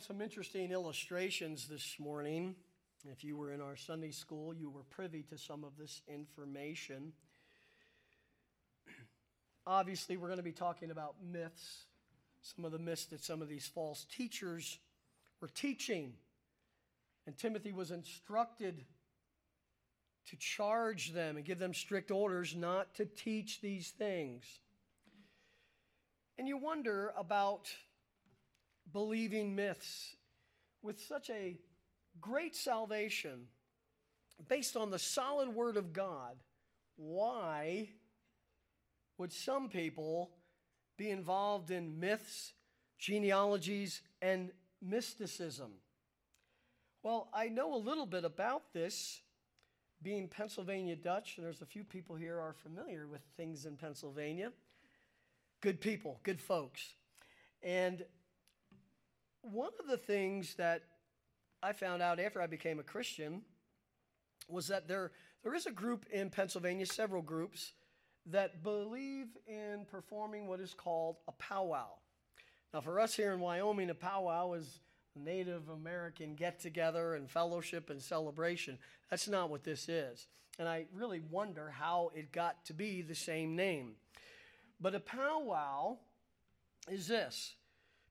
Some interesting illustrations this morning. If you were in our Sunday school, you were privy to some of this information. Obviously, we're going to be talking about myths, some of the myths that some of these false teachers were teaching. And Timothy was instructed to charge them and give them strict orders not to teach these things. And you wonder about believing myths with such a great salvation based on the solid Word of God, why would some people be involved in myths, genealogies, and mysticism? Well, I know a little bit about this being Pennsylvania Dutch, and there's a few people here are familiar with things in Pennsylvania. Good people, good folks. And one of the things that I found out after I became a Christian was that there, there is a group in Pennsylvania, several groups, that believe in performing what is called a powwow. Now, for us here in Wyoming, a powwow is a Native American get together and fellowship and celebration. That's not what this is. And I really wonder how it got to be the same name. But a powwow is this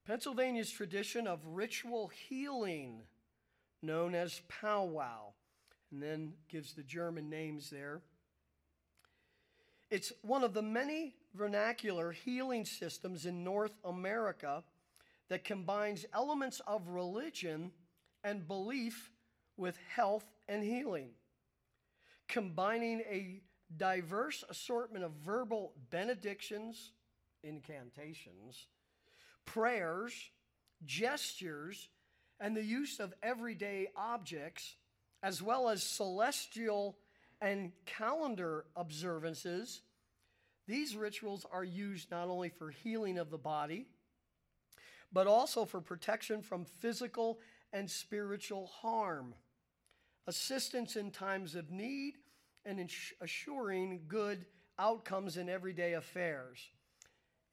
Pennsylvania's tradition of ritual healing, known as powwow, and then gives the German names there. It's one of the many vernacular healing systems in North America that combines elements of religion and belief with health and healing, combining a diverse assortment of verbal benedictions, incantations, prayers, gestures, and the use of everyday objects, as well as celestial and calendar observances, these rituals are used not only for healing of the body, but also for protection from physical and spiritual harm, assistance in times of need, and assuring good outcomes in everyday affairs.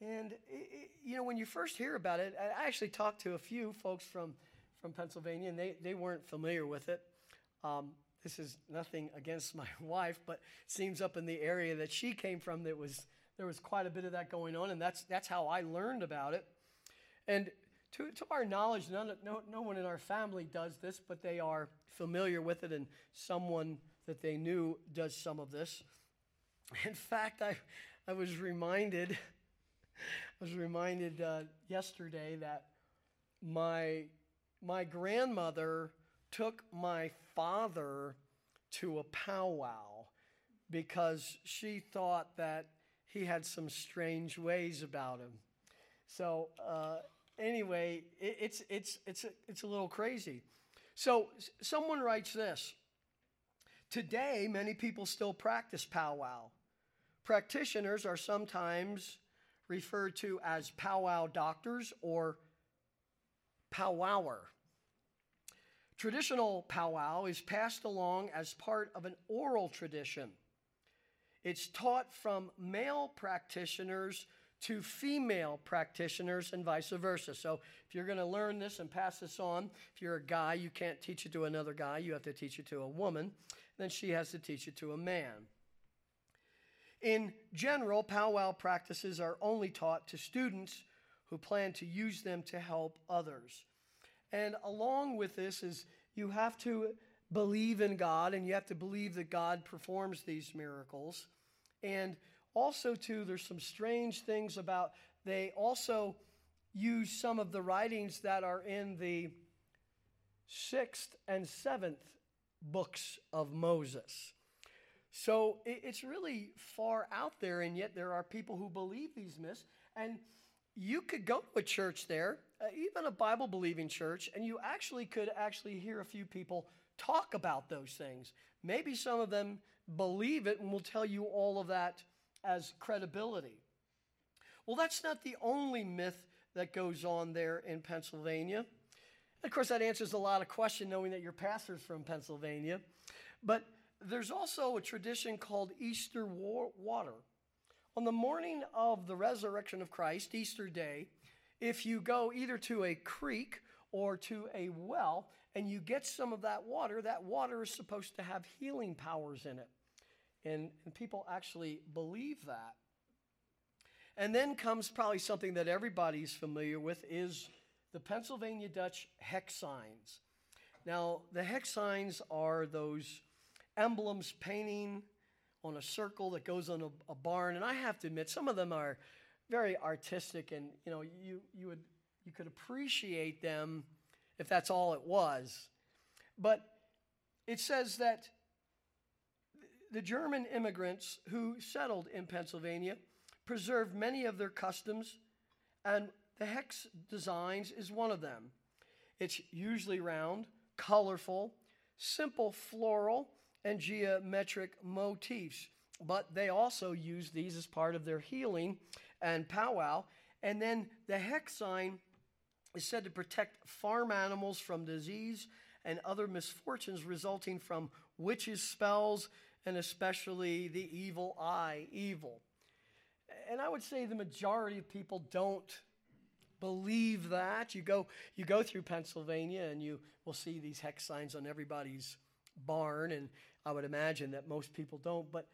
And, it, you know, when you first hear about it, I actually talked to a few folks from, from Pennsylvania, and they, they weren't familiar with it. Um, this is nothing against my wife, but it seems up in the area that she came from that was there was quite a bit of that going on, and that's that's how I learned about it. And to, to our knowledge, none, no, no one in our family does this, but they are familiar with it, and someone that they knew does some of this. In fact, I, I was reminded I was reminded uh, yesterday that my, my grandmother took my father to a powwow because she thought that he had some strange ways about him. So, uh, anyway, it, it's, it's, it's, it's a little crazy. So, someone writes this Today, many people still practice powwow. Practitioners are sometimes referred to as powwow doctors or powwower. Traditional powwow is passed along as part of an oral tradition. It's taught from male practitioners to female practitioners and vice versa. So, if you're going to learn this and pass this on, if you're a guy, you can't teach it to another guy, you have to teach it to a woman. Then she has to teach it to a man. In general, powwow practices are only taught to students who plan to use them to help others. And along with this is you have to believe in God and you have to believe that God performs these miracles. And also too there's some strange things about they also use some of the writings that are in the 6th and 7th books of Moses. So it's really far out there, and yet there are people who believe these myths. And you could go to a church there, uh, even a Bible believing church, and you actually could actually hear a few people talk about those things. Maybe some of them believe it and will tell you all of that as credibility. Well, that's not the only myth that goes on there in Pennsylvania. Of course, that answers a lot of questions knowing that your pastor's from Pennsylvania. But there's also a tradition called Easter water. On the morning of the resurrection of Christ, Easter Day, if you go either to a creek or to a well and you get some of that water, that water is supposed to have healing powers in it. And, and people actually believe that. And then comes probably something that everybody's familiar with is the Pennsylvania Dutch hex signs. Now, the hex signs are those emblems painting on a circle that goes on a, a, barn, and I have to admit, some of them are very artistic, and you know, you you would you could appreciate them if that's all it was. But it says that the German immigrants who settled in Pennsylvania preserved many of their customs, and the hex designs is one of them. It's usually round, colorful, simple floral, and geometric motifs. But they also use these as part of their healing and powwow. And then the hex sign is said to protect farm animals from disease and other misfortunes resulting from witches' spells and especially the evil eye, evil. And I would say the majority of people don't believe that. You go, you go through Pennsylvania and you will see these hex signs on everybody's barn, and I would imagine that most people don't. But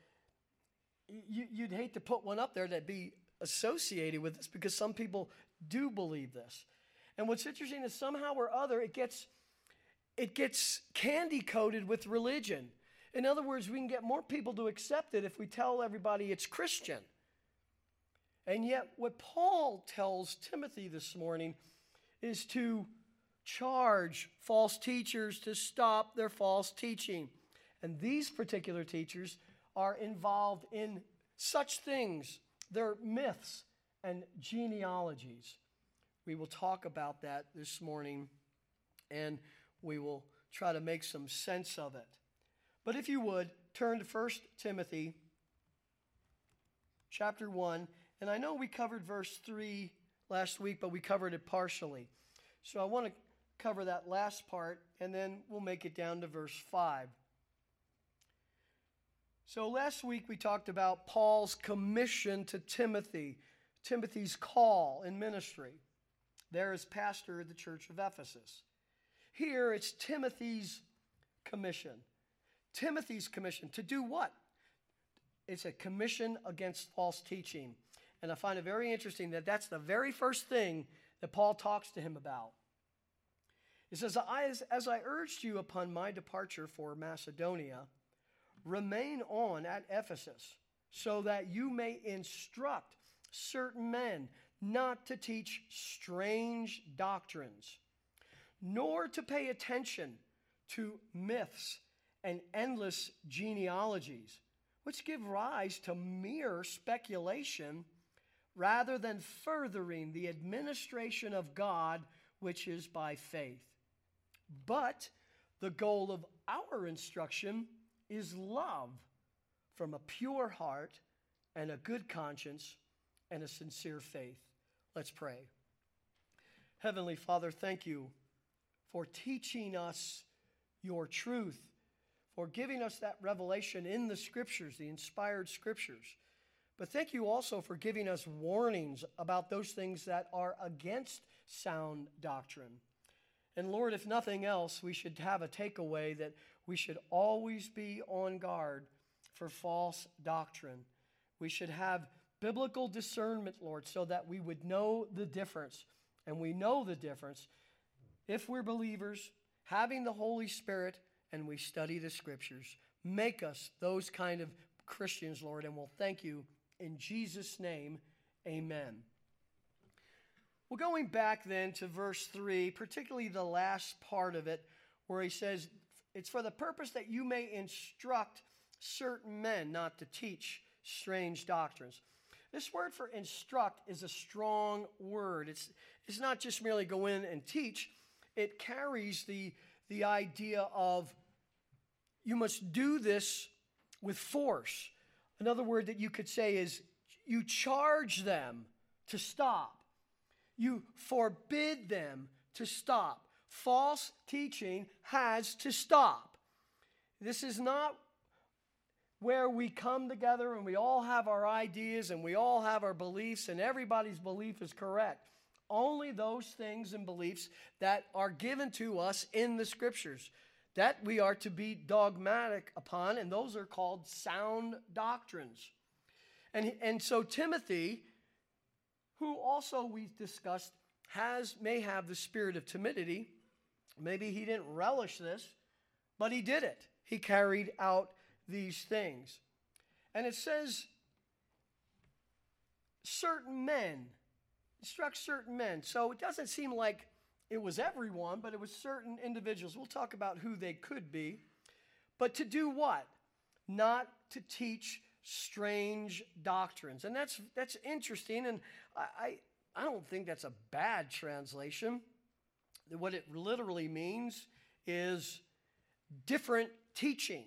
you, would hate to put one up there that be associated with this because some people do believe this. And what's interesting is somehow or other it gets it gets candy coated with religion. In other words, we can get more people to accept it if we tell everybody it's Christian. And yet, what Paul tells Timothy this morning is to charge false teachers to stop their false teaching. And these particular teachers are involved in such things. They're myths and genealogies. We will talk about that this morning and we will try to make some sense of it. But if you would, turn to 1 Timothy chapter 1. And I know we covered verse 3 last week, but we covered it partially. So I want to cover that last part, and then we'll make it down to verse 5. So last week we talked about Paul's commission to Timothy, Timothy's call in ministry there as pastor of the church of Ephesus. Here it's Timothy's commission. Timothy's commission to do what? It's a commission against false teaching. And I find it very interesting that that's the very first thing that Paul talks to him about. He says, as, as I urged you upon my departure for Macedonia, remain on at Ephesus, so that you may instruct certain men not to teach strange doctrines, nor to pay attention to myths and endless genealogies, which give rise to mere speculation rather than furthering the administration of God, which is by faith. But the goal of our instruction is love from a pure heart and a good conscience and a sincere faith. Let's pray. Heavenly Father, thank you for teaching us your truth, for giving us that revelation in the scriptures, the inspired scriptures. But thank you also for giving us warnings about those things that are against sound doctrine. And Lord, if nothing else, we should have a takeaway that we should always be on guard for false doctrine. We should have biblical discernment, Lord, so that we would know the difference. And we know the difference if we're believers, having the Holy Spirit, and we study the scriptures. Make us those kind of Christians, Lord, and we'll thank you in Jesus' name. Amen. Well, going back then to verse 3, particularly the last part of it, where he says, It's for the purpose that you may instruct certain men not to teach strange doctrines. This word for instruct is a strong word. It's, it's not just merely go in and teach, it carries the, the idea of you must do this with force. Another word that you could say is you charge them to stop, you forbid them to stop. False teaching has to stop. This is not where we come together and we all have our ideas and we all have our beliefs and everybody's belief is correct. only those things and beliefs that are given to us in the scriptures that we are to be dogmatic upon, and those are called sound doctrines. And, and so Timothy, who also we discussed has may have the spirit of timidity. Maybe he didn't relish this, but he did it. He carried out these things. And it says certain men struck certain men. So it doesn't seem like it was everyone, but it was certain individuals. We'll talk about who they could be. But to do what? Not to teach strange doctrines. And that's that's interesting. And I, I, I don't think that's a bad translation. What it literally means is different teaching.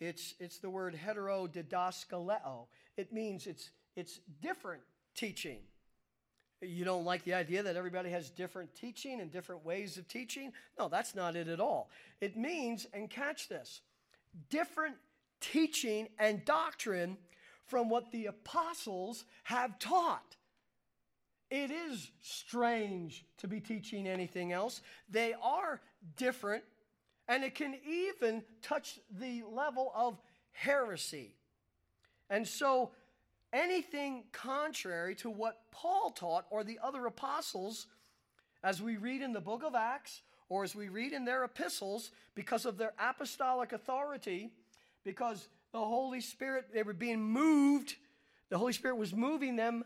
It's, it's the word heterodidaskaleo. It means it's, it's different teaching. You don't like the idea that everybody has different teaching and different ways of teaching? No, that's not it at all. It means, and catch this, different teaching and doctrine from what the apostles have taught. It is strange to be teaching anything else. They are different, and it can even touch the level of heresy. And so, anything contrary to what Paul taught or the other apostles, as we read in the book of Acts or as we read in their epistles, because of their apostolic authority, because the Holy Spirit, they were being moved, the Holy Spirit was moving them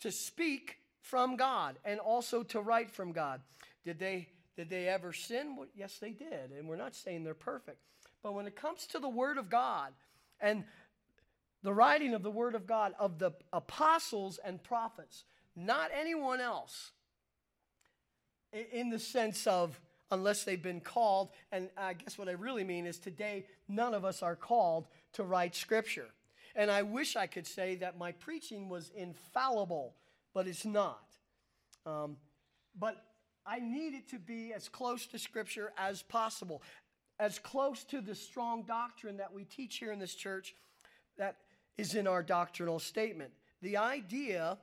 to speak from God and also to write from God. Did they did they ever sin? Well, yes, they did. And we're not saying they're perfect. But when it comes to the word of God and the writing of the word of God of the apostles and prophets, not anyone else in the sense of unless they've been called. And I guess what I really mean is today, none of us are called to write scripture. And I wish I could say that my preaching was infallible, but it's not. Um, but I need it to be as close to Scripture as possible, as close to the strong doctrine that we teach here in this church that is in our doctrinal statement. The idea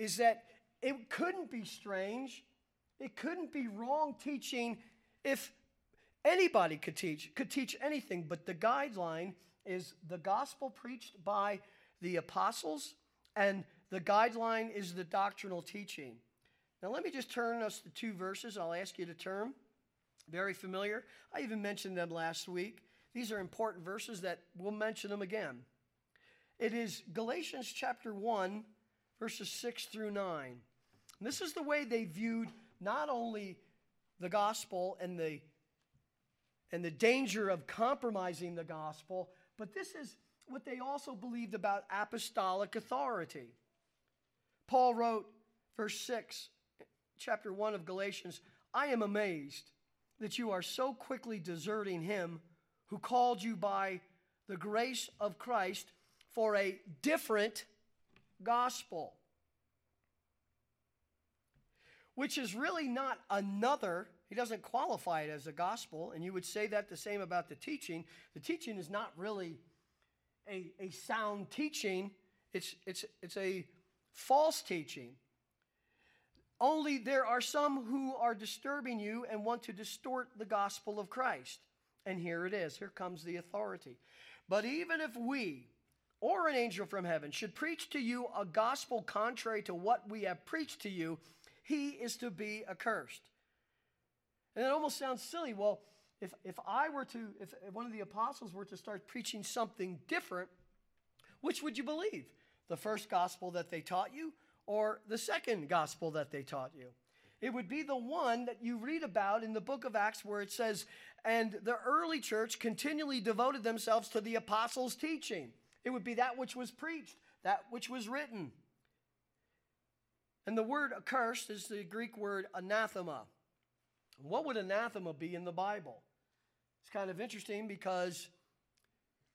is that it couldn't be strange, it couldn't be wrong teaching if anybody could teach, could teach anything, but the guideline is the gospel preached by the apostles, and the guideline is the doctrinal teaching. Now, let me just turn us to two verses. I'll ask you to turn. Very familiar. I even mentioned them last week. These are important verses that we'll mention them again. It is Galatians chapter 1, verses 6 through 9. And this is the way they viewed not only the gospel and the and the danger of compromising the gospel, but this is what they also believed about apostolic authority. Paul wrote, verse 6, chapter 1 of Galatians I am amazed that you are so quickly deserting him who called you by the grace of Christ for a different gospel, which is really not another he doesn't qualify it as a gospel, and you would say that the same about the teaching. The teaching is not really a, a sound teaching, it's, it's, it's a false teaching. Only there are some who are disturbing you and want to distort the gospel of Christ. And here it is. Here comes the authority. But even if we or an angel from heaven should preach to you a gospel contrary to what we have preached to you, he is to be accursed. And it almost sounds silly. Well, if, if I were to, if one of the apostles were to start preaching something different, which would you believe? The first gospel that they taught you or the second gospel that they taught you? It would be the one that you read about in the book of Acts where it says, and the early church continually devoted themselves to the apostles' teaching. It would be that which was preached, that which was written. And the word accursed is the Greek word anathema. What would anathema be in the Bible? It's kind of interesting because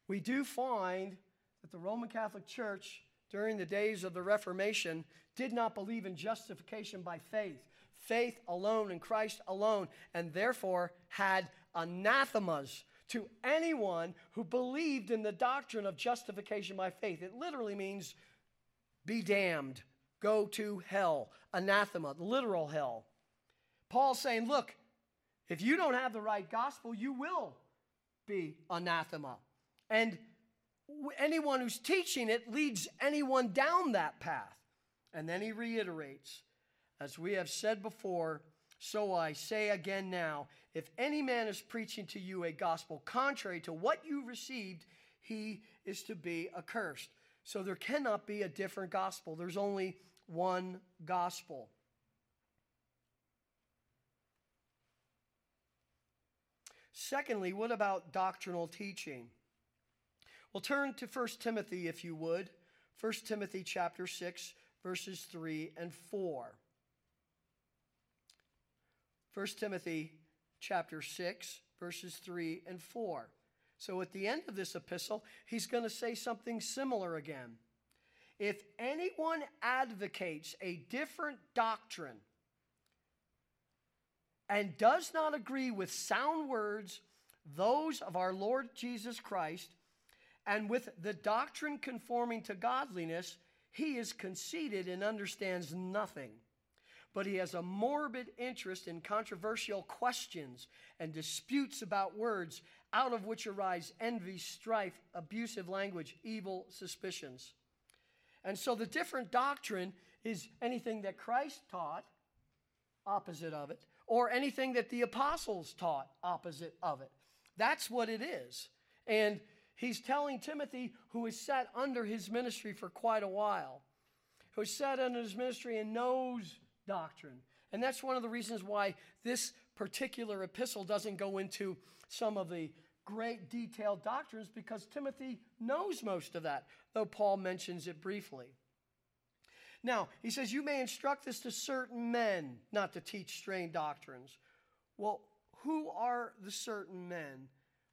we do find that the Roman Catholic Church during the days of the Reformation did not believe in justification by faith, faith alone in Christ alone, and therefore had anathemas to anyone who believed in the doctrine of justification by faith. It literally means be damned, go to hell, anathema, literal hell. Paul's saying, look, if you don't have the right gospel, you will be anathema. And anyone who's teaching it leads anyone down that path. And then he reiterates, as we have said before, so I say again now if any man is preaching to you a gospel contrary to what you received, he is to be accursed. So there cannot be a different gospel, there's only one gospel. Secondly, what about doctrinal teaching? Well, turn to 1 Timothy, if you would. 1 Timothy chapter 6, verses 3 and 4. 1 Timothy chapter 6, verses 3 and 4. So at the end of this epistle, he's going to say something similar again. If anyone advocates a different doctrine and does not agree with sound words, those of our Lord Jesus Christ, and with the doctrine conforming to godliness, he is conceited and understands nothing. But he has a morbid interest in controversial questions and disputes about words, out of which arise envy, strife, abusive language, evil suspicions. And so the different doctrine is anything that Christ taught, opposite of it, or anything that the apostles taught, opposite of it. That's what it is. And he's telling Timothy, who has sat under his ministry for quite a while, who has sat under his ministry and knows doctrine. And that's one of the reasons why this particular epistle doesn't go into some of the great detailed doctrines because Timothy knows most of that, though Paul mentions it briefly. Now, he says, You may instruct this to certain men not to teach strange doctrines. Well, who are the certain men?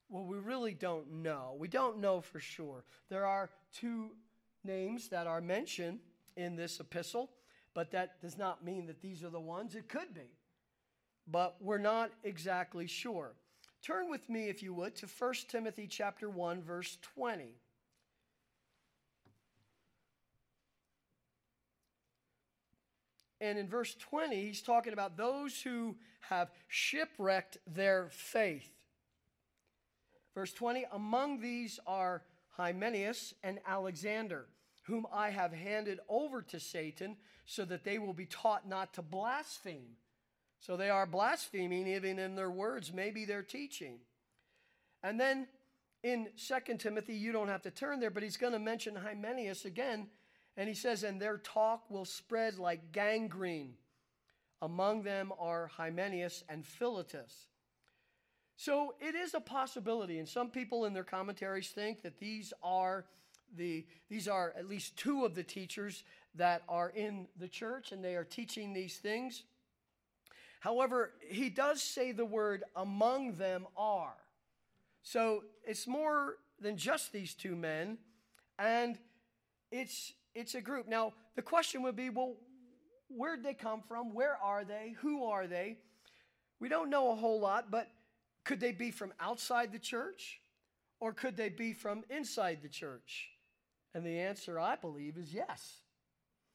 Well, we really don't know. We don't know for sure. There are two names that are mentioned in this epistle, but that does not mean that these are the ones. It could be, but we're not exactly sure. Turn with me, if you would, to 1 Timothy chapter 1, verse 20. And in verse 20, he's talking about those who have shipwrecked their faith. Verse 20 Among these are Hymenaeus and Alexander, whom I have handed over to Satan, so that they will be taught not to blaspheme. So they are blaspheming even in their words, maybe their teaching. And then in 2 Timothy, you don't have to turn there, but he's going to mention Hymenaeus again. And he says, And their talk will spread like gangrene. Among them are Hymenaeus and Philetus. So it is a possibility, and some people in their commentaries think that these are the these are at least two of the teachers that are in the church and they are teaching these things. However, he does say the word among them are. So it's more than just these two men, and it's it's a group. Now, the question would be, well, where'd they come from? Where are they? Who are they? We don't know a whole lot, but could they be from outside the church? Or could they be from inside the church? And the answer, I believe, is yes.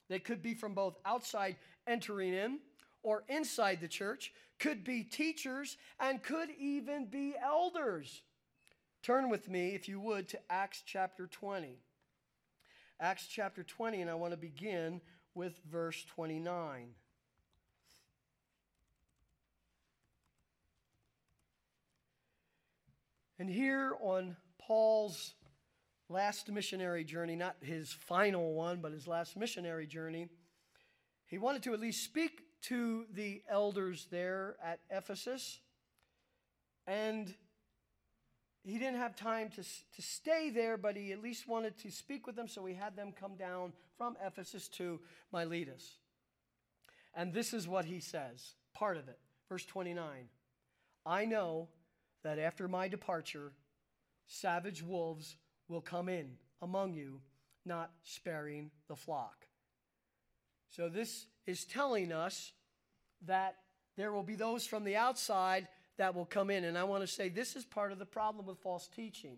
They could be from both outside entering in or inside the church, could be teachers, and could even be elders. Turn with me, if you would, to Acts chapter 20. Acts chapter 20, and I want to begin with verse 29. And here on Paul's last missionary journey, not his final one, but his last missionary journey, he wanted to at least speak to the elders there at Ephesus. And he didn't have time to, to stay there, but he at least wanted to speak with them, so he had them come down from Ephesus to Miletus. And this is what he says, part of it, verse 29. I know that after my departure, savage wolves will come in among you, not sparing the flock. So, this is telling us that there will be those from the outside that will come in. And I want to say this is part of the problem with false teaching.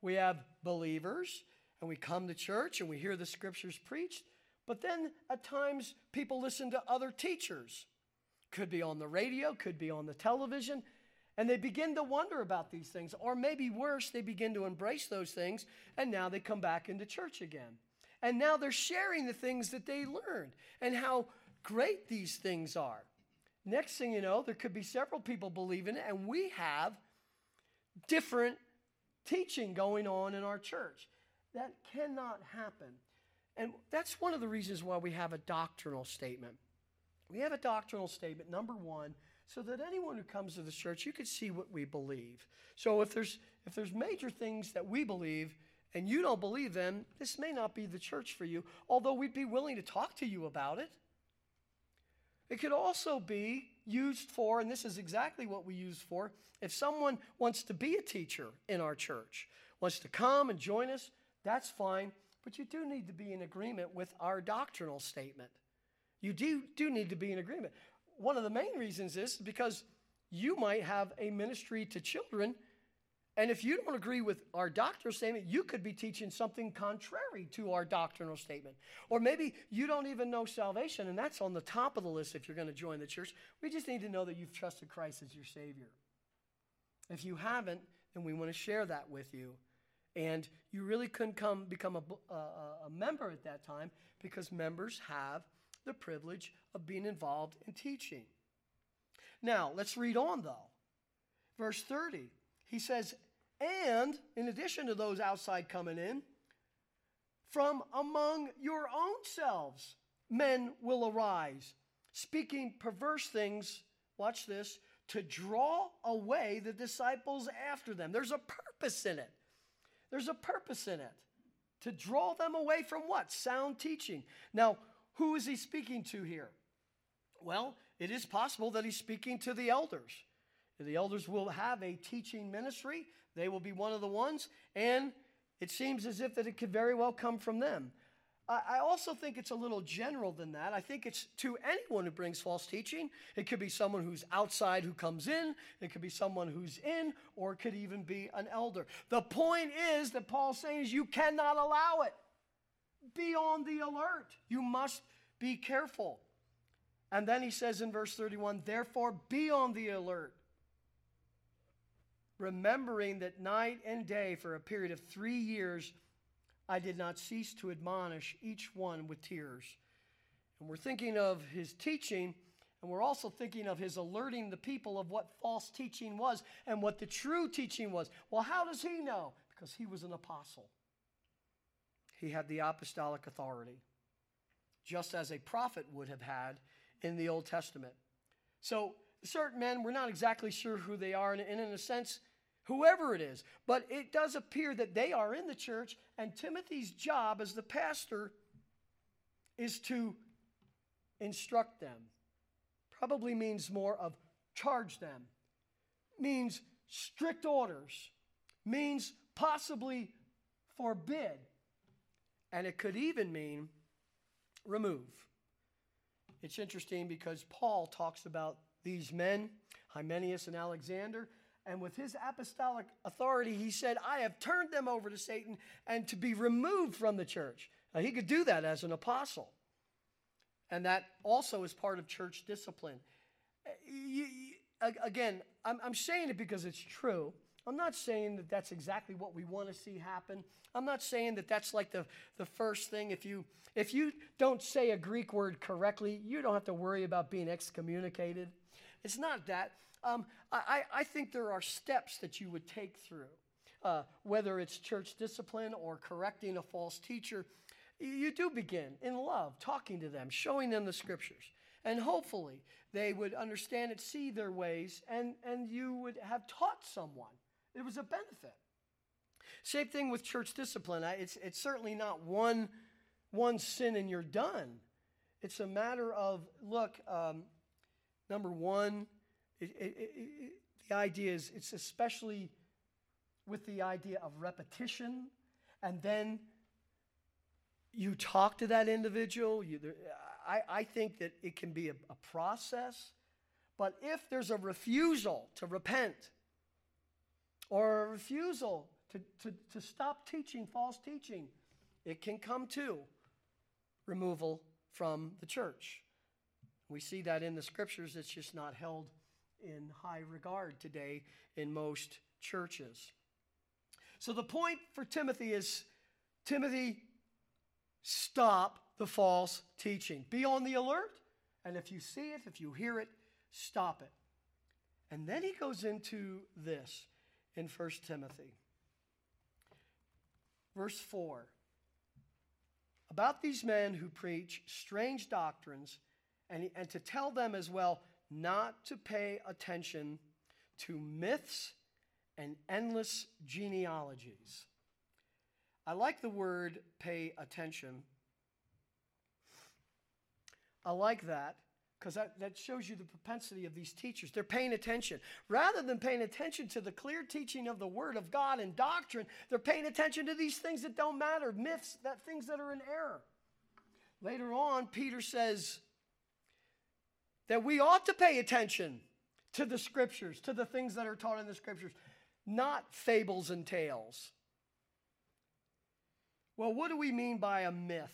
We have believers, and we come to church and we hear the scriptures preached, But then at times people listen to other teachers. Could be on the radio, could be on the television, and they begin to wonder about these things. Or maybe worse, they begin to embrace those things, and now they come back into church again. And now they're sharing the things that they learned and how great these things are. Next thing you know, there could be several people believing it, and we have different teaching going on in our church. That cannot happen. And that's one of the reasons why we have a doctrinal statement. We have a doctrinal statement, number one, so that anyone who comes to the church, you can see what we believe. So if there's if there's major things that we believe and you don't believe them, this may not be the church for you, although we'd be willing to talk to you about it. It could also be used for, and this is exactly what we use for, if someone wants to be a teacher in our church, wants to come and join us, that's fine. But you do need to be in agreement with our doctrinal statement. You do, do need to be in agreement. One of the main reasons is because you might have a ministry to children, and if you don't agree with our doctrinal statement, you could be teaching something contrary to our doctrinal statement. Or maybe you don't even know salvation, and that's on the top of the list if you're going to join the church. We just need to know that you've trusted Christ as your Savior. If you haven't, then we want to share that with you. And you really couldn't come become a, a, a member at that time because members have the privilege of being involved in teaching. Now, let's read on though. Verse 30, he says, And in addition to those outside coming in, from among your own selves men will arise, speaking perverse things, watch this, to draw away the disciples after them. There's a purpose in it. There's a purpose in it to draw them away from what? Sound teaching. Now, who is he speaking to here? Well, it is possible that he's speaking to the elders. The elders will have a teaching ministry. They will be one of the ones, and it seems as if that it could very well come from them. I also think it's a little general than that. I think it's to anyone who brings false teaching. It could be someone who's outside who comes in, it could be someone who's in, or it could even be an elder. The point is that Paul's saying is you cannot allow it. Be on the alert. You must be careful. And then he says in verse 31 therefore be on the alert, remembering that night and day for a period of three years I did not cease to admonish each one with tears. And we're thinking of his teaching, and we're also thinking of his alerting the people of what false teaching was and what the true teaching was. Well, how does he know? Because he was an apostle. He had the apostolic authority, just as a prophet would have had in the Old Testament. So, certain men, we're not exactly sure who they are, and in a sense, whoever it is. But it does appear that they are in the church, and Timothy's job as the pastor is to instruct them. Probably means more of charge them, means strict orders, means possibly forbid, and it could even mean remove. It's interesting because Paul talks about these men, Hymenaeus and Alexander, and with his apostolic authority, he said, I have turned them over to Satan and to be removed from the church. Now, he could do that as an apostle. And that also is part of church discipline. Eh, again, I'm, I'm saying it because it's true. I'm not saying that that's exactly what we want to see happen. I'm not saying that that's like the, the first thing. If you, if you don't say a Greek word correctly, you don't have to worry about being excommunicated. It's not that. Um, I, I think there are steps that you would take through, uh, whether it's church discipline or correcting a false teacher. You do begin in love, talking to them, showing them the scriptures. And hopefully they would understand it, see their ways, and, and you would have taught someone. It was a benefit. Same thing with church discipline. It's, it's certainly not one, one sin and you're done. It's a matter of, look, um, number one, it, it, it, the idea is it's especially with the idea of repetition, and then you talk to that individual. You, I, I think that it can be a, a process, but if there's a refusal to repent or a refusal to, to, to stop teaching false teaching, it can come to removal from the church. We see that in the scriptures, it's just not held in high regard today in most churches. So the point for Timothy is Timothy, stop the false teaching. Be on the alert, and if you see it, if you hear it, stop it. And then he goes into this in 1 Timothy. Verse 4 About these men who preach strange doctrines, and, and to tell them as well not to pay attention to myths and endless genealogies. I like the word pay attention. I like that because that, that shows you the propensity of these teachers. They're paying attention. Rather than paying attention to the clear teaching of the Word of God and doctrine, they're paying attention to these things that don't matter, myths, that things that are in error. Later on, Peter says that we ought to pay attention to the scriptures, to the things that are taught in the scriptures, not fables and tales. Well, what do we mean by a myth?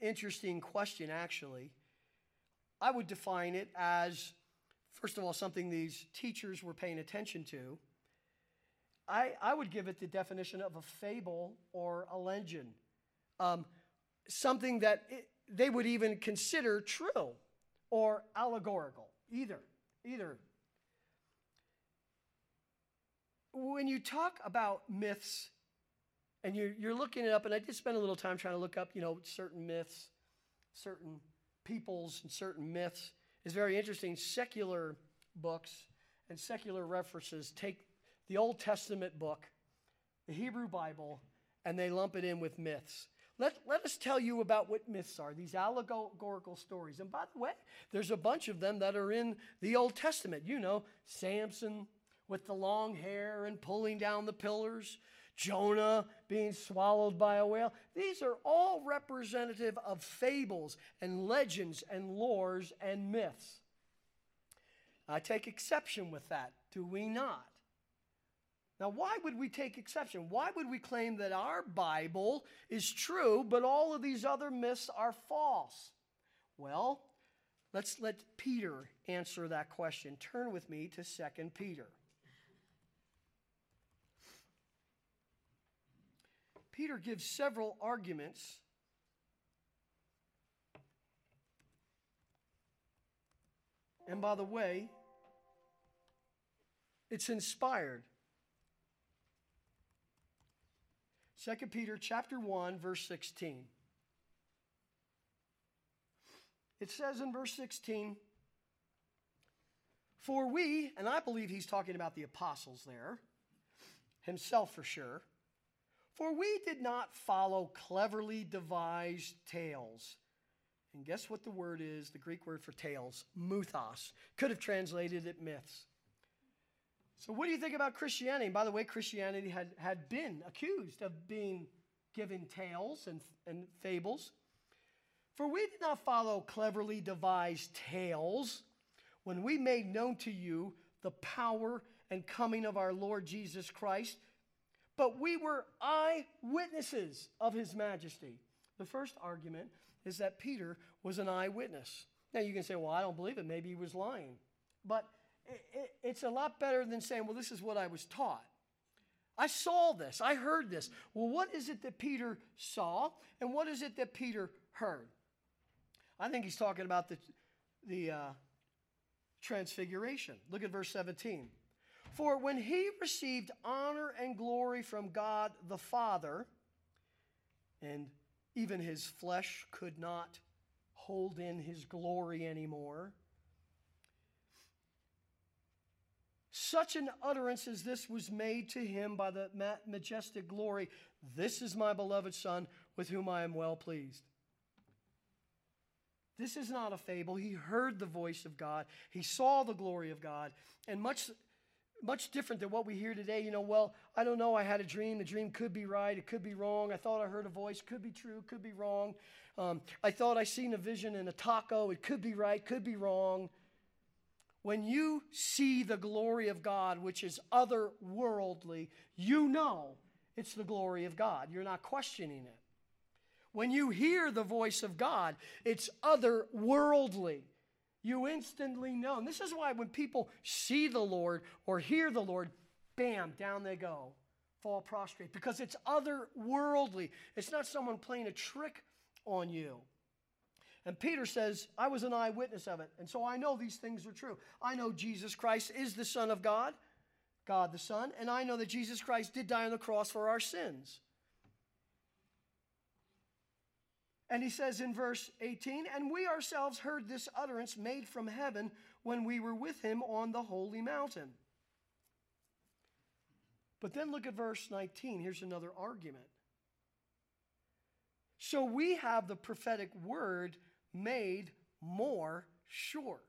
Interesting question, actually. I would define it as, first of all, something these teachers were paying attention to. I, I would give it the definition of a fable or a legend, um, something that it, they would even consider true or allegorical, either. Either. When you talk about myths, and you're, you're looking it up, and I did spend a little time trying to look up, you know, certain myths, certain peoples and certain myths is very interesting. Secular books and secular references take the Old Testament book, the Hebrew Bible, and they lump it in with myths. Let, let us tell you about what myths are, these allegorical stories. And by the way, there's a bunch of them that are in the Old Testament. You know, Samson with the long hair and pulling down the pillars. Jonah being swallowed by a whale. These are all representative of fables and legends and lores and myths. I take exception with that, do we not? Now, why would we take exception? Why would we claim that our Bible is true, but all of these other myths are false? Well, let's let Peter answer that question. Turn with me to 2 Peter. Peter gives several arguments And by the way, it's inspired. 2 Peter chapter 1 verse 16. It says in verse 16, "For we, and I believe he's talking about the apostles there, himself for sure, for we did not follow cleverly devised tales. And guess what the word is? The Greek word for tales, muthos. Could have translated it myths. So, what do you think about Christianity? And by the way, Christianity had, had been accused of being given tales and, and fables. For we did not follow cleverly devised tales when we made known to you the power and coming of our Lord Jesus Christ but we were eyewitnesses of his majesty. The first argument is that Peter was an eyewitness. Now you can say, well, I don't believe it. Maybe he was lying. But it's a lot better than saying, well, this is what I was taught. I saw this. I heard this. Well, what is it that Peter saw and what is it that Peter heard? I think he's talking about the, the uh, transfiguration. Look at verse 17. For when he received honor and glory from God the Father, and even his flesh could not hold in his glory anymore, such an utterance as this was made to him by the majestic glory This is my beloved Son, with whom I am well pleased. This is not a fable. He heard the voice of God, he saw the glory of God, and much much different than what we hear today. You know, well, I don't know. I had a dream. The dream could be right. It could be wrong. I thought I heard a voice. Could be true. Could be wrong. Um, I thought I seen a vision in a taco. It could be right. Could be wrong. When you see the glory of God, which is otherworldly, you know it's the glory of God. You're not questioning it. When you hear the voice of God, it's otherworldly. You instantly know. And this is why when people see the Lord or hear the Lord, bam, down they go, fall prostrate, because it's otherworldly. It's not someone playing a trick on you. And Peter says, I was an eyewitness of it. And so I know these things are true. I know Jesus Christ is the Son of God, God the Son, and I know that Jesus Christ did die on the cross for our sins. And he says in verse 18, And we ourselves heard this utterance made from heaven when we were with him on the holy mountain. But then look at verse 19. Here's another argument. So we have the prophetic word made more sure.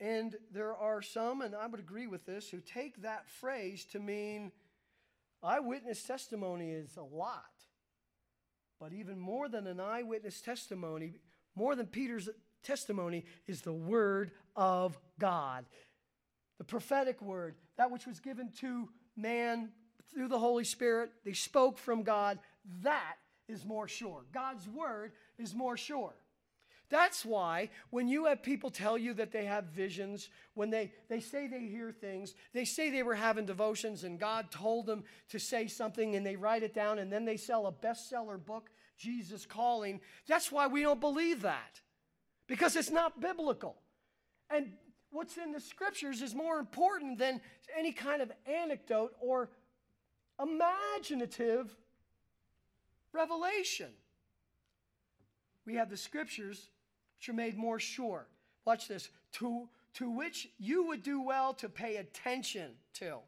And there are some, and I would agree with this, who take that phrase to mean eyewitness testimony is a lot. But even more than an eyewitness testimony, more than Peter's testimony, is the Word of God. The prophetic word, that which was given to man through the Holy Spirit, they spoke from God, that is more sure. God's Word is more sure. That's why when you have people tell you that they have visions, when they, they say they hear things, they say they were having devotions and God told them to say something and they write it down and then they sell a bestseller book, Jesus Calling. That's why we don't believe that because it's not biblical. And what's in the scriptures is more important than any kind of anecdote or imaginative revelation. We have the scriptures which are made more sure. Watch this. To, to which you would do well to pay attention to.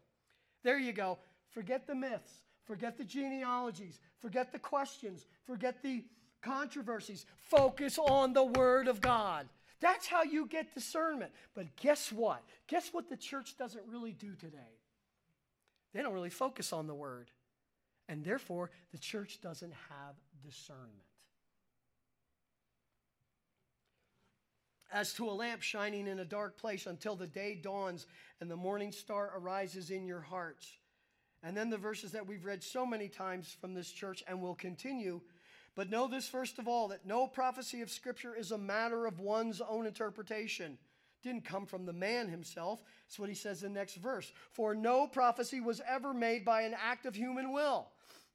There you go. Forget the myths, forget the genealogies, forget the questions, forget the controversies. Focus on the Word of God. That's how you get discernment. But guess what? Guess what the church doesn't really do today? They don't really focus on the Word. And therefore, the church doesn't have discernment. As to a lamp shining in a dark place until the day dawns and the morning star arises in your hearts. And then the verses that we've read so many times from this church and will continue. But know this first of all that no prophecy of Scripture is a matter of one's own interpretation. didn't come from the man himself. That's what he says in the next verse. For no prophecy was ever made by an act of human will.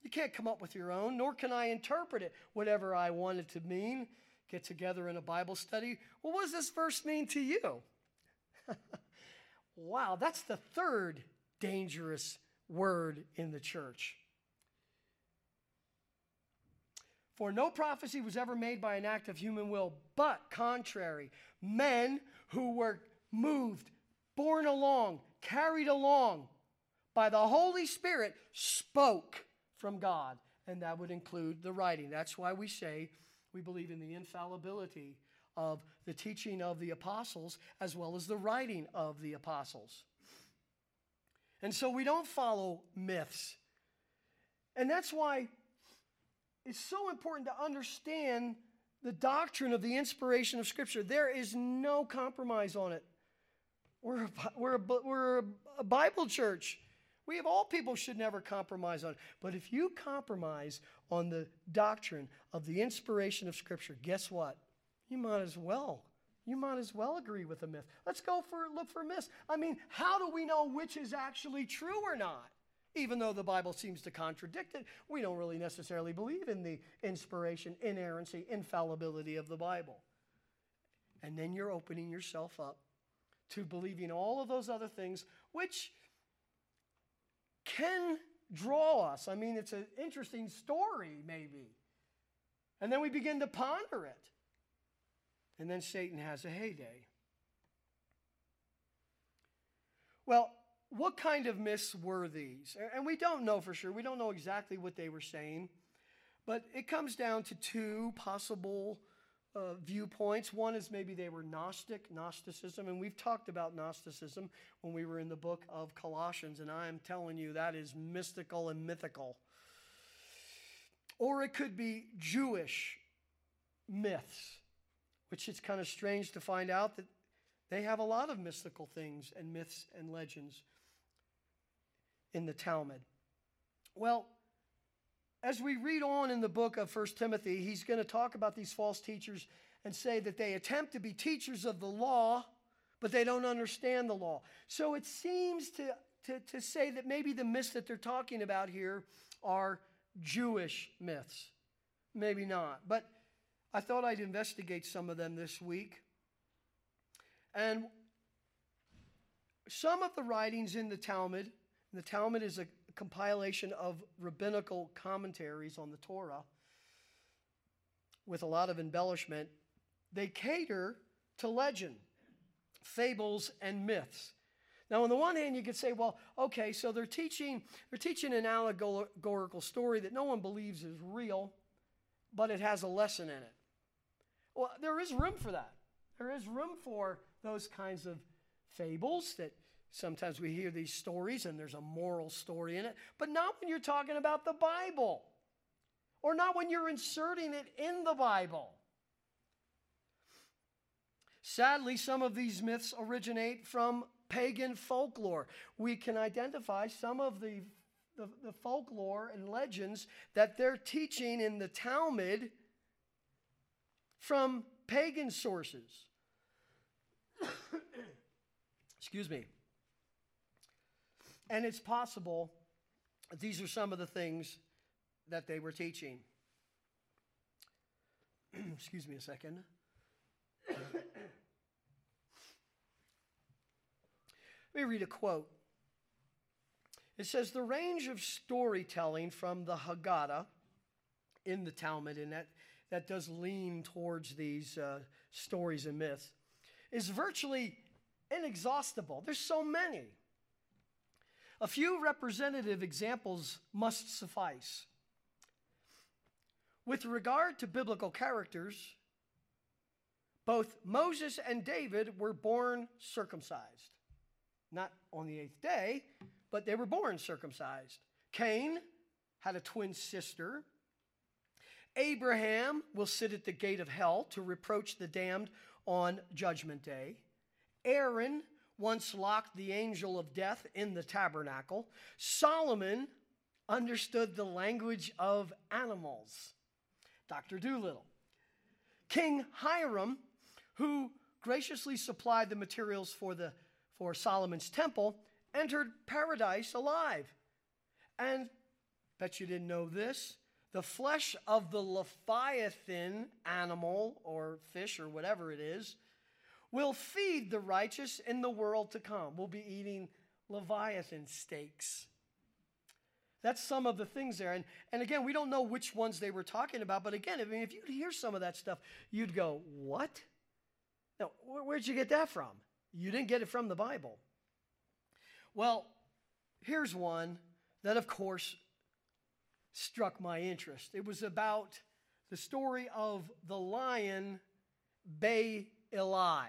You can't come up with your own, nor can I interpret it whatever I want it to mean get together in a Bible study. Well, what does this verse mean to you? wow, that's the third dangerous word in the church. For no prophecy was ever made by an act of human will, but contrary, men who were moved, borne along, carried along by the Holy Spirit spoke from God. And that would include the writing. That's why we say we believe in the infallibility of the teaching of the apostles as well as the writing of the apostles. And so we don't follow myths. And that's why it's so important to understand the doctrine of the inspiration of Scripture. There is no compromise on it. We're a, we're a, we're a Bible church. We have all people should never compromise on it. But if you compromise on the doctrine of the inspiration of Scripture, guess what? You might as well. You might as well agree with the myth. Let's go for look for myths. I mean, how do we know which is actually true or not? Even though the Bible seems to contradict it, we don't really necessarily believe in the inspiration, inerrancy, infallibility of the Bible. And then you're opening yourself up to believing all of those other things, which can draw us. I mean, it's an interesting story, maybe. And then we begin to ponder it. And then Satan has a heyday. Well, what kind of myths were these? And we don't know for sure. We don't know exactly what they were saying. But it comes down to two possible uh, viewpoints. One is maybe they were Gnostic, Gnosticism, and we've talked about Gnosticism when we were in the book of Colossians, and I am telling you that is mystical and mythical. Or it could be Jewish myths, which it's kind of strange to find out that they have a lot of mystical things and myths and legends in the Talmud. Well, as we read on in the book of First Timothy, he's going to talk about these false teachers and say that they attempt to be teachers of the law, but they don't understand the law. So it seems to, to, to say that maybe the myths that they're talking about here are Jewish myths. Maybe not. But I thought I'd investigate some of them this week. And some of the writings in the Talmud, the Talmud is a compilation of rabbinical commentaries on the Torah with a lot of embellishment, they cater to legend, fables, and myths. Now, on the one hand, you could say, well, okay, so they're teaching, they're teaching an allegorical story that no one believes is real, but it has a lesson in it. Well, there is room for that. There is room for those kinds of fables that Sometimes we hear these stories and there's a moral story in it, but not when you're talking about the Bible or not when you're inserting it in the Bible. Sadly, some of these myths originate from pagan folklore. We can identify some of the, the, the, folklore and legends that they're teaching in the Talmud from pagan sources. Excuse me. And it's possible these are some of the things that they were teaching. Excuse me a second. Let me read a quote. It says the range of storytelling from the Haggadah in the Talmud, and that, that does lean towards these uh, stories and myths, is virtually inexhaustible. There's so many. A few representative examples must suffice. With regard to biblical characters, both Moses and David were born circumcised. Not on the eighth day, but they were born circumcised. Cain had a twin sister. Abraham will sit at the gate of hell to reproach the damned on Judgment Day. Aaron once locked the angel of death in the tabernacle. Solomon understood the language of animals. Dr. Dolittle. King Hiram, who graciously supplied the materials for, the, for Solomon's temple, entered paradise alive. And, bet you didn't know this, the flesh of the Leviathan animal or fish or whatever it is will feed the righteous in the world to come. We'll be eating Leviathan steaks. That's some of the things there. And, and again, we don't know which ones they were talking about, but again, I mean, if you'd hear some of that stuff, you'd go, What? Now, where'd you get that from? You didn't get it from the Bible. Well, here's one that, of course, struck my interest. It was about the story of the lion Bay Eli.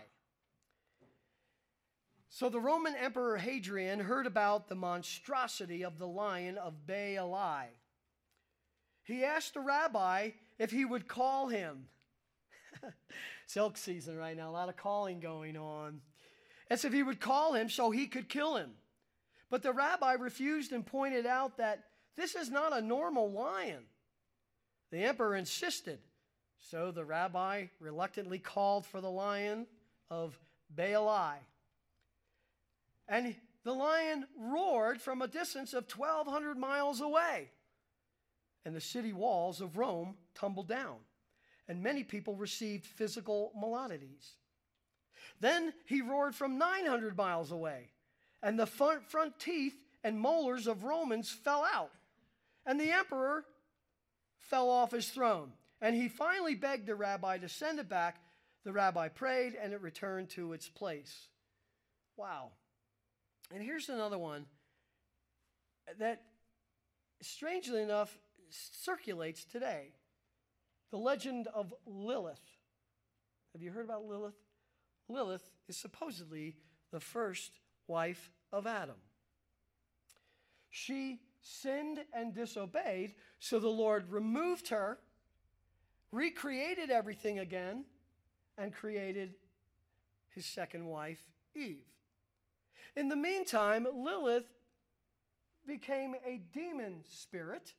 So the Roman Emperor Hadrian heard about the monstrosity of the lion of Baalai. He asked the rabbi if he would call him. Silk season right now, a lot of calling going on. As if he would call him so he could kill him. But the rabbi refused and pointed out that this is not a normal lion. The emperor insisted. So the rabbi reluctantly called for the lion of Baali. And the lion roared from a distance of 1,200 miles away. And the city walls of Rome tumbled down, and many people received physical maladies. Then he roared from 900 miles away, and the front, front teeth and molars of Romans fell out, and the emperor fell off his throne. And he finally begged the rabbi to send it back. The rabbi prayed, and it returned to its place. Wow. And here's another one that, strangely enough, circulates today the legend of Lilith. Have you heard about Lilith? Lilith is supposedly the first wife of Adam. She sinned and disobeyed, so the Lord removed her, recreated everything again, and created his second wife, Eve. In the meantime, Lilith became a demon spirit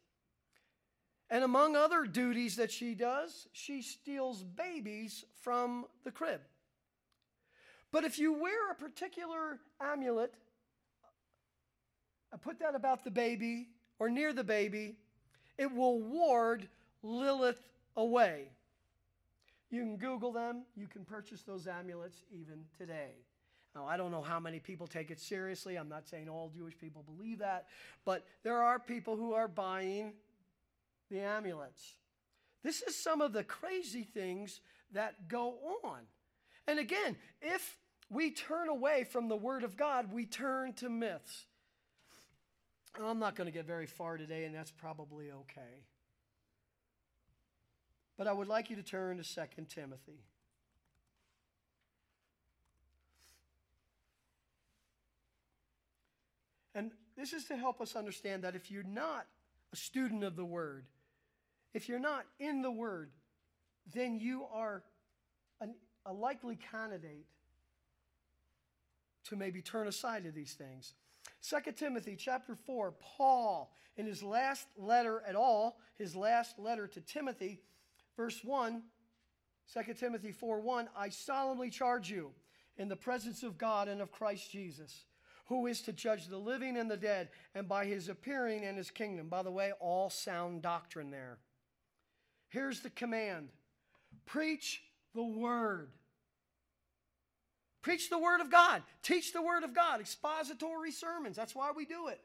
And among other duties that she does, she steals babies from the crib. But if you wear a particular amulet, uh, put that about the baby or near the baby, it will ward Lilith away. You can Google them, you can purchase those amulets even today. Now, I don't know how many people take it seriously. I'm not saying all Jewish people believe that, but there are people who are buying the amulets. This is some of the crazy things that go on. And again, if we turn away from the Word of God, we turn to myths. I'm not going to get very far today, and that's probably okay. But I would like you to turn to 2 Timothy. And this is to help us understand that if you're not a student of the Word, if you're not in the Word, then you are an, a likely candidate to maybe turn aside to these things. 2 Timothy chapter 4, Paul, in his last letter at all, his last letter to Timothy, verse 1, 2 Timothy 4 1, I solemnly charge you in the presence of God and of Christ Jesus, who is to judge the living and the dead, and by his appearing and his kingdom. By the way, all sound doctrine there. Here's the command preach the word. Preach the Word of God. Teach the Word of God. Expository sermons. That's why we do it.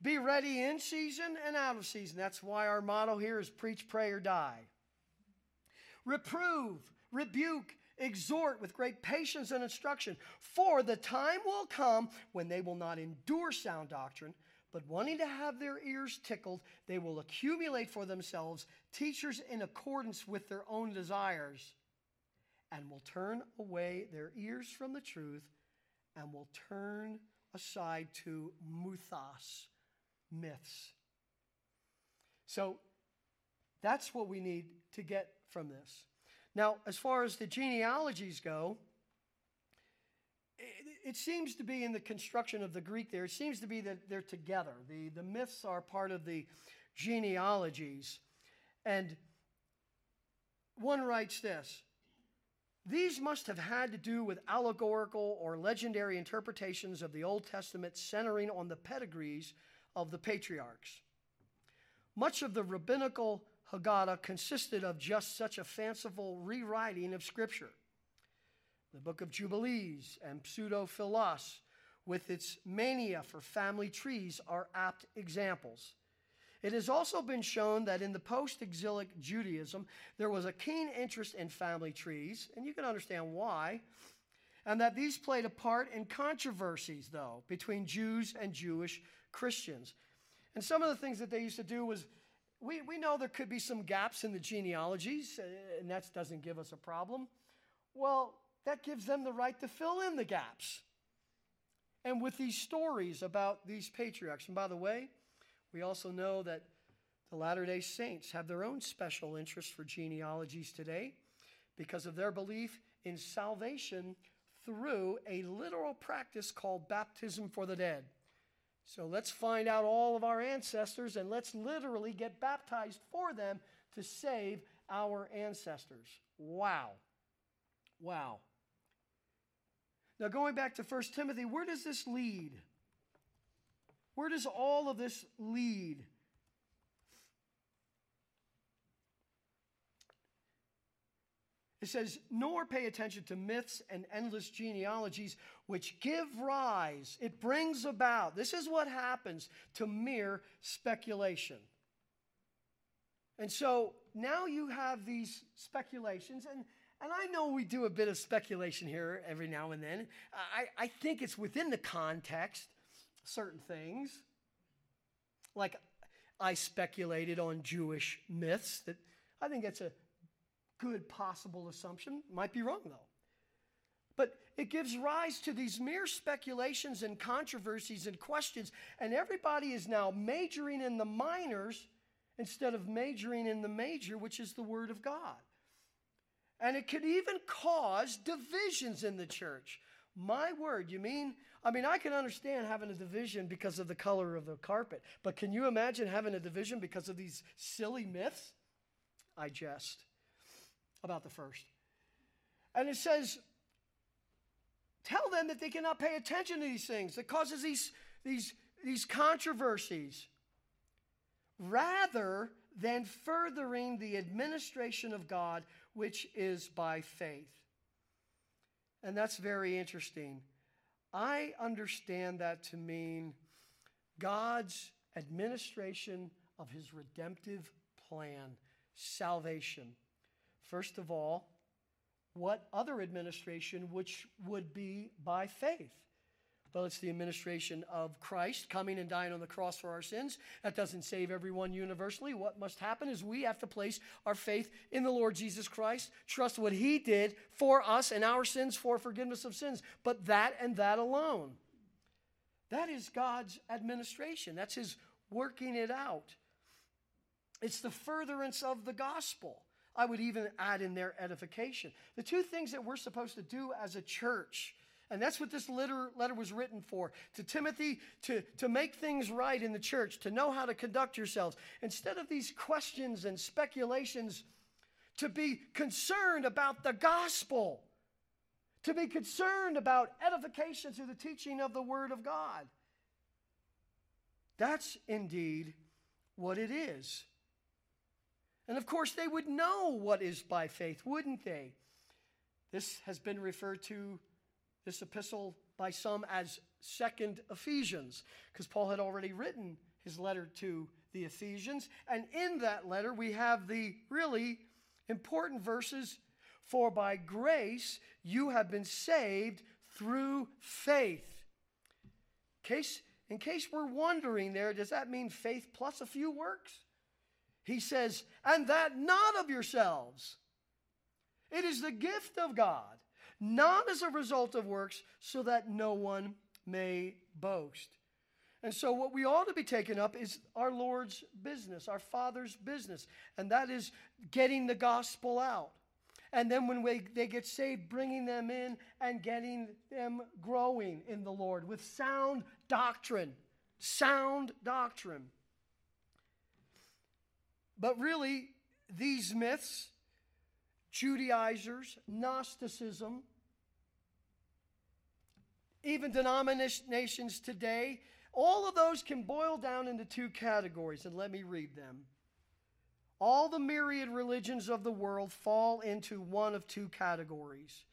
Be ready in season and out of season. That's why our motto here is preach, pray, or die. Reprove, rebuke, exhort with great patience and instruction. For the time will come when they will not endure sound doctrine, but wanting to have their ears tickled, they will accumulate for themselves teachers in accordance with their own desires and will turn away their ears from the truth and will turn aside to muthos, myths. So that's what we need to get from this. Now, as far as the genealogies go, it, it, seems to be in the construction of the Greek there, it seems to be that they're together. The, the myths are part of the genealogies. And one writes this these must have had to do with allegorical or legendary interpretations of the Old Testament centering on the pedigrees of the patriarchs. Much of the rabbinical Haggadah consisted of just such a fanciful rewriting of Scripture. The book of Jubilees and Pseudo Philos, with its mania for family trees, are apt examples. It has also been shown that in the post exilic Judaism, there was a keen interest in family trees, and you can understand why, and that these played a part in controversies, though, between Jews and Jewish Christians. And some of the things that they used to do was we, we know there could be some gaps in the genealogies, uh, and that doesn't give us a problem. Well, that gives them the right to fill in the gaps. And with these stories about these patriarchs, and by the way, we also know that the Latter day Saints have their own special interest for genealogies today because of their belief in salvation through a literal practice called baptism for the dead. So let's find out all of our ancestors and let's literally get baptized for them to save our ancestors. Wow. Wow. Now, going back to 1 Timothy, where does this lead? Where does all of this lead? It says, nor pay attention to myths and endless genealogies which give rise, it brings about, this is what happens to mere speculation. And so now you have these speculations, and, and I know we do a bit of speculation here every now and then. I, I think it's within the context certain things. Like I speculated on Jewish myths that I think that's a good possible assumption. Might be wrong though. But it gives rise to these mere speculations and controversies and questions, and everybody is now majoring in the minors instead of majoring in the major, which is the Word of God. And it could even cause divisions in the church. My word, you mean I mean, I can understand having a division because of the color of the carpet, but can you imagine having a division because of these silly myths? I jest about the first. And it says, tell them that they cannot pay attention to these things that causes these, these, these controversies rather than furthering the administration of God, which is by faith. And that's very interesting. I understand that to mean God's administration of his redemptive plan, salvation. First of all, what other administration which would be by faith? Well, it's the administration of Christ coming and dying on the cross for our sins. That doesn't save everyone universally. What must happen is we have to place our faith in the Lord Jesus Christ, trust what He did for us and our sins for forgiveness of sins. But that and that alone. That is God's administration, that's His working it out. It's the furtherance of the gospel. I would even add in their edification. The two things that we're supposed to do as a church and that's what this letter, letter was written for to Timothy to, to make things right in the church, to know how to conduct yourselves. Instead of these questions and speculations, to be concerned about the gospel, to be concerned about edification through the teaching of the Word of God. That's indeed what it is. And of course, they would know what is by faith, wouldn't they? This has been referred to this epistle by some as Second Ephesians, because Paul had already written his letter to the Ephesians. And in that letter, we have the really important verses For by grace you have been saved through faith. In case, in case we're wondering there, does that mean faith plus a few works? He says, and that not of yourselves. It is the gift of God not as a result of works, so that no one may boast. And so, what we ought to be taking up is our Lord's business, our Father's business, and that is getting the gospel out. And then, when we, they get saved, bringing them in and getting them growing in the Lord with sound doctrine. Sound doctrine. But really, these myths Judaizers, Gnosticism, even denominations today, all of those can boil down into two categories, and let me read them. All the myriad religions of the world fall into one of two categories.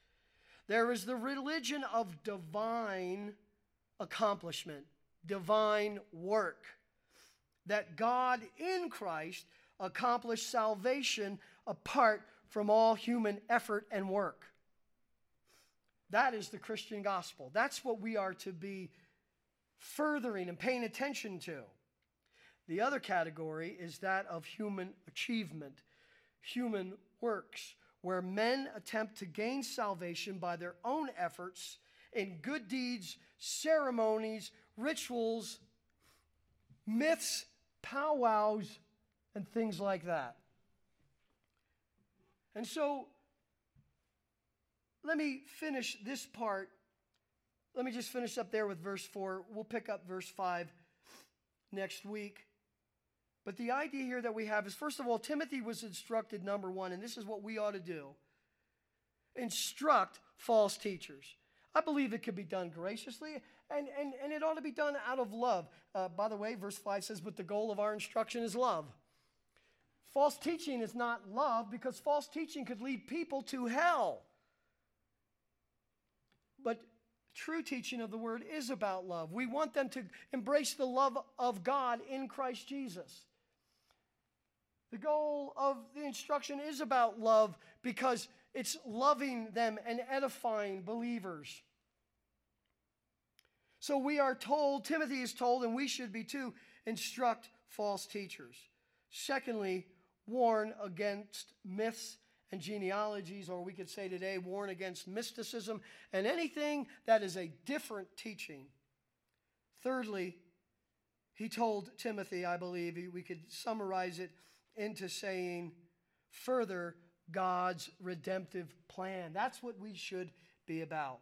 There is the religion of divine accomplishment, divine work, that God in Christ accomplished salvation apart from all human effort and work. That is the Christian gospel. That's what we are to be furthering and paying attention to. The other category is that of human achievement, human works, where men attempt to gain salvation by their own efforts in good deeds, ceremonies, rituals, myths, powwows, and things like that. And so, let me finish this part. Let me just finish up there with verse 4. We'll pick up verse 5 next week. But the idea here that we have is first of all, Timothy was instructed, number one, and this is what we ought to do instruct false teachers. I believe it could be done graciously, and, and, and it ought to be done out of love. Uh, by the way, verse 5 says, But the goal of our instruction is love. False teaching is not love because false teaching could lead people to hell. But true teaching of the word is about love. We want them to embrace the love of God in Christ Jesus. The goal of the instruction is about love because it's loving them and edifying believers. So we are told, Timothy is told, and we should be too, instruct false teachers. Secondly, warn against myths and genealogies, or we could say today, warn against mysticism and anything that is a different teaching. Thirdly, he told Timothy, I believe, we could summarize it into saying, further, God's redemptive plan. That's what we should be about.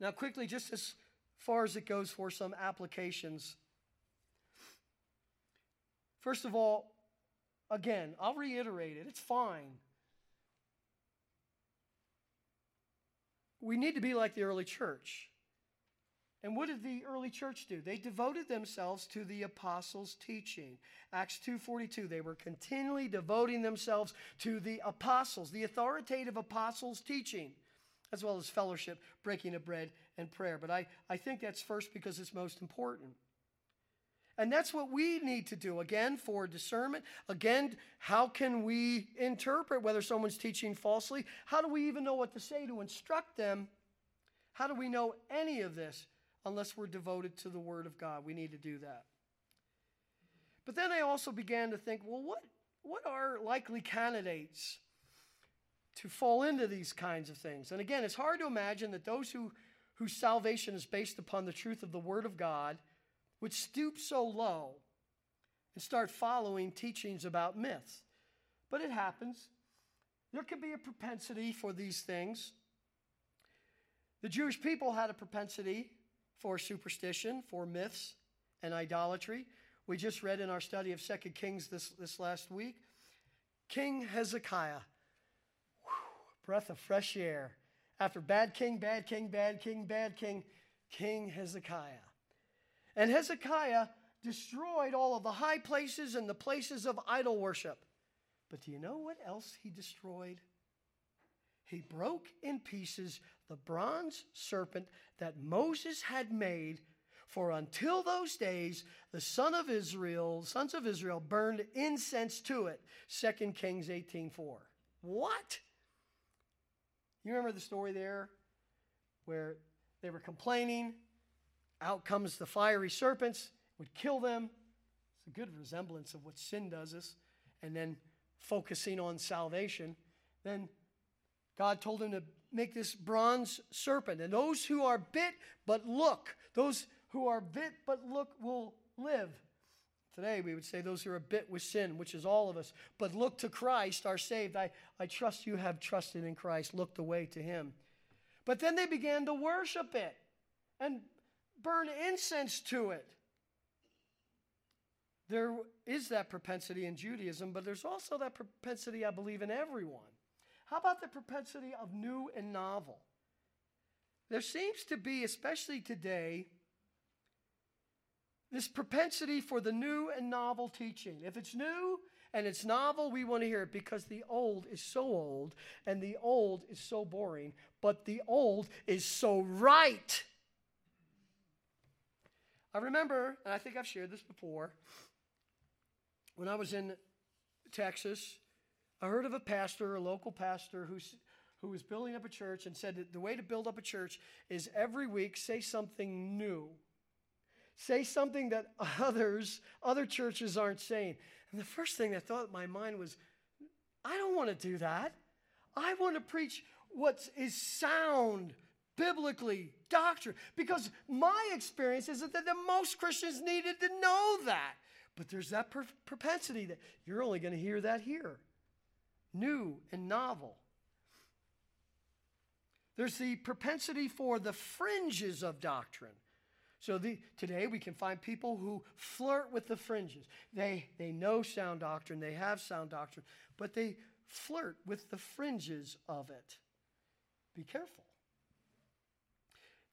Now, quickly, just as far as it goes for some applications. First of all, again, I'll reiterate it, it's fine. We need to be like the early church. And what did the early church do? They devoted themselves to the apostles' teaching. Acts 2:42, they were continually devoting themselves to the apostles, the authoritative apostles' teaching, as well as fellowship, breaking of bread, and prayer. But I, I think that's first because it's most important. And that's what we need to do. Again, for discernment. Again, how can we interpret whether someone's teaching falsely? How do we even know what to say to instruct them? How do we know any of this? unless we're devoted to the Word of God. We need to do that. But then I also began to think well, what, what are likely candidates to fall into these kinds of things? And again, it's hard to imagine that those who, whose salvation is based upon the truth of the Word of God would stoop so low and start following teachings about myths. But it happens. There can be a propensity for these things. The Jewish people had a propensity for superstition, for myths and idolatry. We just read in our study of Second Kings this, this last week. King Hezekiah, whew, breath of fresh air. After bad king, bad king, bad king, bad king, King Hezekiah. And Hezekiah destroyed all of the high places and the places of idol worship. But do you know what else he destroyed? He broke in pieces the bronze serpent that Moses had made. For until those days, the son of Israel, sons of Israel burned incense to it. 2 Kings 18:4. What? You remember the story there where they were complaining, out comes the fiery serpents, would kill them. It's a good resemblance of what sin does us. And then focusing on salvation. Then God told him to make this bronze serpent. And those who are bit but look, those who are bit but look will live. Today, we would say those who are bit with sin, which is all of us, but look to Christ are saved. I, I trust you have trusted in Christ, looked away to him. But then they began to worship it and burn incense to it. There is that propensity in Judaism, but there's also that propensity, I believe, in everyone. How about the propensity of new and novel? There seems to be, especially today, this propensity for the new and novel teaching. If it's new and it's novel, we want to hear it because the old is so old and the old is so boring, but the old is so right. I remember, and I think I've shared this before, when I was in Texas I heard of a pastor, a local pastor, who's, who was building up a church and said that the way to build up a church is every week say something new. Say something that others, other churches aren't saying. And the first thing that thought in my mind was, I don't want to do that. I want to preach what is sound biblically, doctrine. Because my experience is that the most Christians needed to know that. But there's that propensity that you're only going to hear that here new and novel. There's the propensity for the fringes of doctrine. So the, today we can find people who flirt with the fringes. They, they know sound doctrine, they have sound doctrine, but they flirt with the fringes of it. Be careful.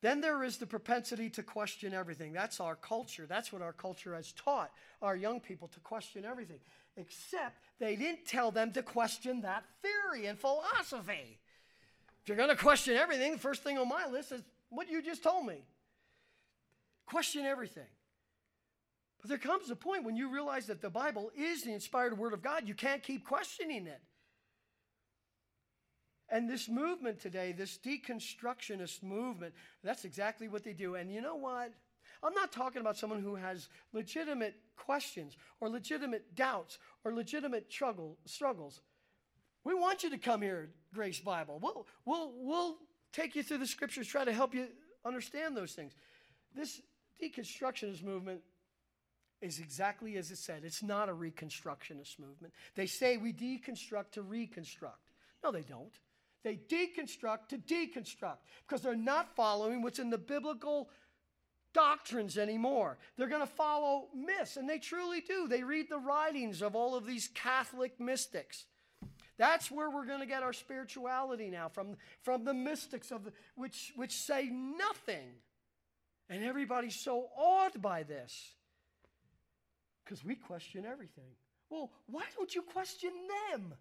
Then there is the propensity to question everything. That's our culture. That's what our culture has taught our young people to question everything except they didn't tell them to question that theory and philosophy. If you're going to question everything, the first thing on my list is what you just told me. Question everything. But there comes a point when you realize that the Bible is the inspired Word of God, you can't keep questioning it. And this movement today, this deconstructionist movement, that's exactly what they do. And you know what? I'm not talking about someone who has legitimate questions or legitimate doubts or legitimate struggle, struggles. We want you to come here, Grace Bible. We'll, we'll, we'll take you through the scriptures, try to help you understand those things. This deconstructionist movement is exactly as it said. It's not a reconstructionist movement. They say we deconstruct to reconstruct. No, they don't. They deconstruct to deconstruct because they're not following what's in the biblical doctrines anymore. They're going to follow myths, and they truly do. They read the writings of all of these Catholic mystics. That's where we're going to get our spirituality now from, from the mystics of the, which, which say nothing. And everybody's so awed by this because we question everything. Well, why don't you question them?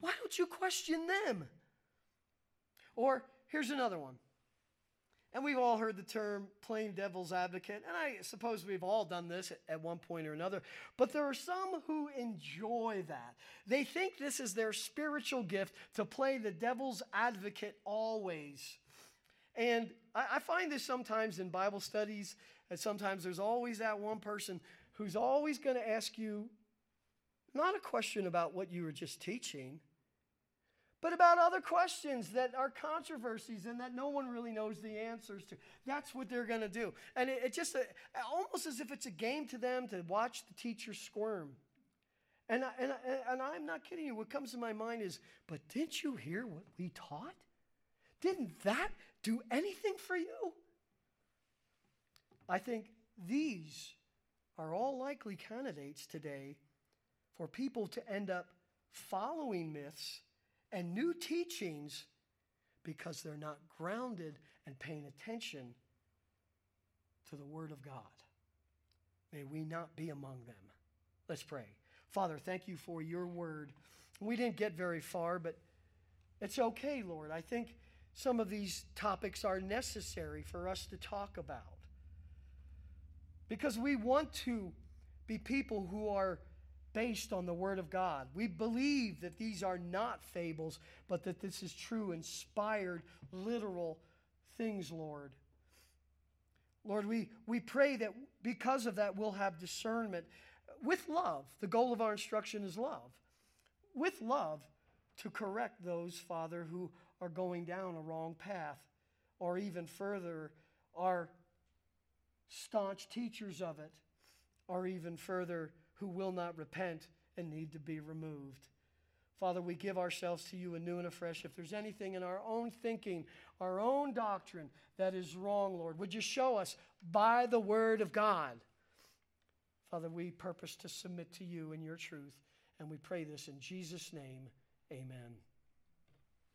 Why don't you question them? Or here's another one. And we've all heard the term plain devil's advocate, and I suppose we've all done this at one point or another. But there are some who enjoy that. They think this is their spiritual gift to play the devil's advocate always. And I, find this sometimes in Bible studies, and sometimes there's always that one person who's always going to ask you not a question about what you were just teaching, but about other questions that are controversies and that no one really knows the answers to. That's what they're going to do. And it, it just uh, almost as if it's a game to them to watch the teacher squirm. And, I, and, I, and I'm not kidding you. What comes to my mind is, but didn't you hear what we taught? Didn't that do anything for you? I think these are all likely candidates today for people to end up following myths and new teachings because they're not grounded and paying attention to the Word of God. May we not be among them. Let's pray. Father, thank you for your word. We didn't get very far, but it's okay, Lord. I think some of these topics are necessary for us to talk about because we want to be people who are based on the Word of God. We believe that these are not fables, but that this is true, inspired, literal things, Lord. Lord, we, we pray that because of that, we'll have discernment with love. The goal of our instruction is love. With love to correct those, Father, who are going down a wrong path, or even further, are staunch teachers of it, or even further, who will not repent and need to be removed. Father, we give ourselves to you anew and afresh. If there's anything in our own thinking, our own doctrine that is wrong, Lord, would you show us by the word of God? Father, we purpose to submit to you in your truth, and we pray this in Jesus' name. Amen.